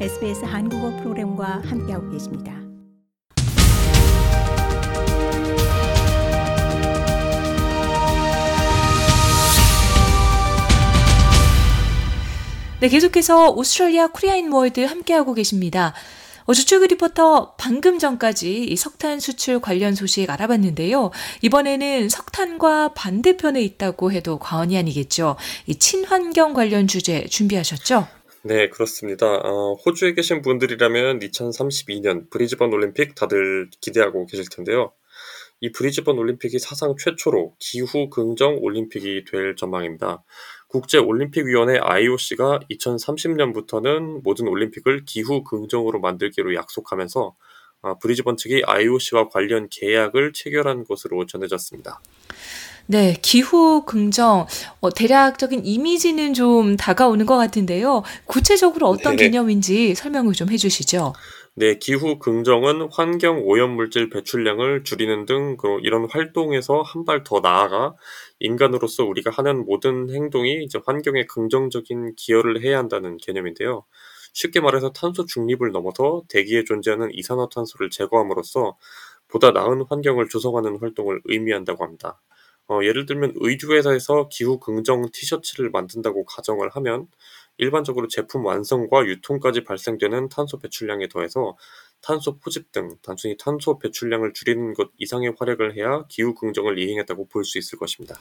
SBS 한국어 프로그램과 함께하고 계십니다. 네, 계속해서 Australia Korea and World 함께하고 계십니다. 어, 조철규 리포터 방금 전까지 이 석탄 수출 관련 소식 알아봤는데요. 이번에는 석탄과 반대편에 있다고 해도 과언이 아니겠죠. 이 친환경 관련 주제 준비하셨죠? 네, 그렇습니다. 어, 호주에 계신 분들이라면 2032년 브리즈번 올림픽 다들 기대하고 계실 텐데요. 이 브리즈번 올림픽이 사상 최초로 기후 긍정 올림픽이 될 전망입니다. 국제 올림픽 위원회 IOC가 2030년부터는 모든 올림픽을 기후 긍정으로 만들기로 약속하면서 아, 브리즈번 측이 IOC와 관련 계약을 체결한 것으로 전해졌습니다. 네, 기후 긍정, 어, 대략적인 이미지는 좀 다가오는 것 같은데요. 구체적으로 어떤 네. 개념인지 설명을 좀 해주시죠. 네, 기후 긍정은 환경 오염 물질 배출량을 줄이는 등 이런 활동에서 한 발 더 나아가 인간으로서 우리가 하는 모든 행동이 이제 환경에 긍정적인 기여를 해야 한다는 개념인데요. 쉽게 말해서 탄소 중립을 넘어서 대기에 존재하는 이산화탄소를 제거함으로써 보다 나은 환경을 조성하는 활동을 의미한다고 합니다. 어, 예를 들면 의류회사에서 기후 긍정 티셔츠를 만든다고 가정을 하면 일반적으로 제품 완성과 유통까지 발생되는 탄소 배출량에 더해서 탄소 포집 등 단순히 탄소 배출량을 줄이는 것 이상의 활약을 해야 기후 긍정을 이행했다고 볼 수 있을 것입니다.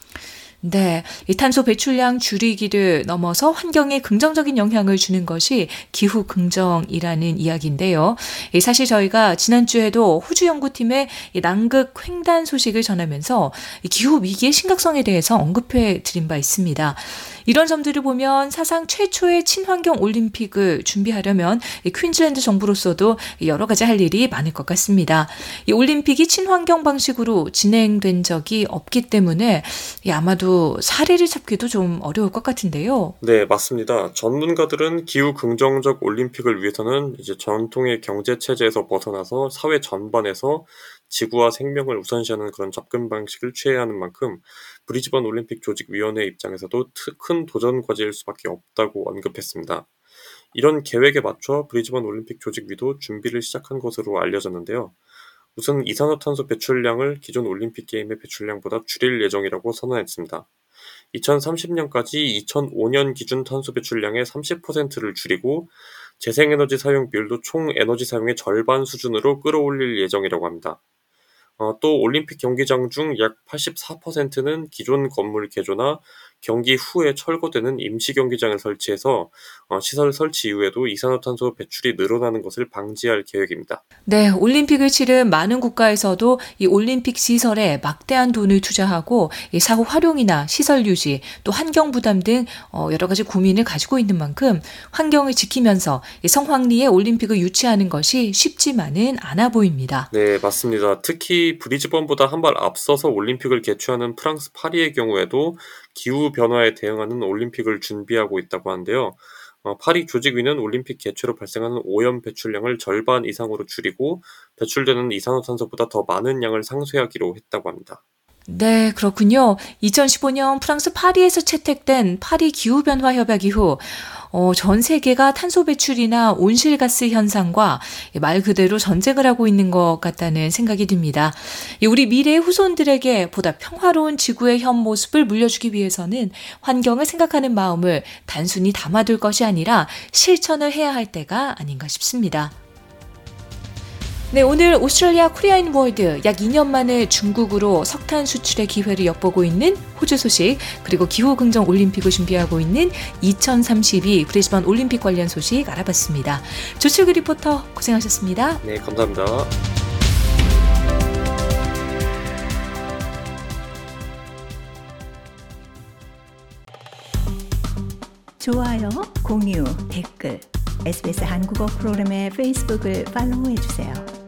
네, 이 탄소 배출량 줄이기를 넘어서 환경에 긍정적인 영향을 주는 것이 기후 긍정이라는 이야기인데요. 사실 저희가 지난주에도 호주 연구팀의 남극 횡단 소식을 전하면서 기후 위기의 심각성에 대해서 언급해 드린 바 있습니다. 이런 점들을 보면 사상 최초의 친환경 올림픽을 준비하려면 퀸즐랜드 정부로서도 여러 할 일이 많을 것 같습니다. 이 올림픽이 친환경 방식으로 진행된 적이 없기 때문에 아마도 사례를 찾기도 좀 어려울 것 같은데요. 네, 맞습니다. 전문가들은 기후 긍정적 올림픽을 위해서는 이제 전통의 경제 체제에서 벗어나서 사회 전반에서 지구와 생명을 우선시하는 그런 접근 방식을 취해야 하는 만큼 브리즈번 올림픽 조직위원회 입장에서도 큰 도전 과제일 수밖에 없다고 언급했습니다. 이런 계획에 맞춰 브리즈번 올림픽 조직위도 준비를 시작한 것으로 알려졌는데요. 우선 이산화탄소 배출량을 기존 올림픽 게임의 배출량보다 줄일 예정이라고 선언했습니다. 2030년까지 2005년 기준 탄소 배출량의 30%를 줄이고 재생에너지 사용 비율도 총 에너지 사용의 절반 수준으로 끌어올릴 예정이라고 합니다. 어, 또 올림픽 경기장 중 약 84%는 기존 건물 개조나 경기 후에 철거되는 임시 경기장을 설치해서 어, 시설 설치 이후에도 이산화탄소 배출이 늘어나는 것을 방지할 계획입니다. 네, 올림픽을 치른 많은 국가에서도 이 올림픽 시설에 막대한 돈을 투자하고 이 사후 활용이나 시설 유지, 또 환경 부담 등 어, 여러 가지 고민을 가지고 있는 만큼 환경을 지키면서 이 성황리에 올림픽을 유치하는 것이 쉽지만은 않아 보입니다. 네, 맞습니다. 특히 브리즈번보다 한 발 앞서서 올림픽을 개최하는 프랑스 파리의 경우에도 기후 변화에 대응하는 올림픽을 준비하고 있다고 하는데요. 어, 파리 조직위는 올림픽 개최로 발생하는 오염 배출량을 절반 이상으로 줄이고 배출되는 이산화탄소보다 더 많은 양을 상쇄하기로 했다고 합니다. 네, 그렇군요. 2015년 프랑스 파리에서 채택된 파리 기후변화 협약 이후 어, 전 세계가 탄소 배출이나 온실가스 현상과 말 그대로 전쟁을 하고 있는 것 같다는 생각이 듭니다. 우리 미래의 후손들에게 보다 평화로운 지구의 현 모습을 물려주기 위해서는 환경을 생각하는 마음을 단순히 담아둘 것이 아니라 실천을 해야 할 때가 아닌가 싶습니다. 네, 오늘 Australia Korea and World 약 2년 만에 중국으로 석탄 수출의 기회를 엿보고 있는 호주 소식, 그리고 기후 긍정 올림픽을 준비하고 있는 2032 브리즈번 올림픽 관련 소식 알아봤습니다. 조철규 리포터 고생하셨습니다. 네, 감사합니다. 좋아요, 공유, 댓글, SBS 한국어 프로그램의 페이스북을 팔로우해 주세요.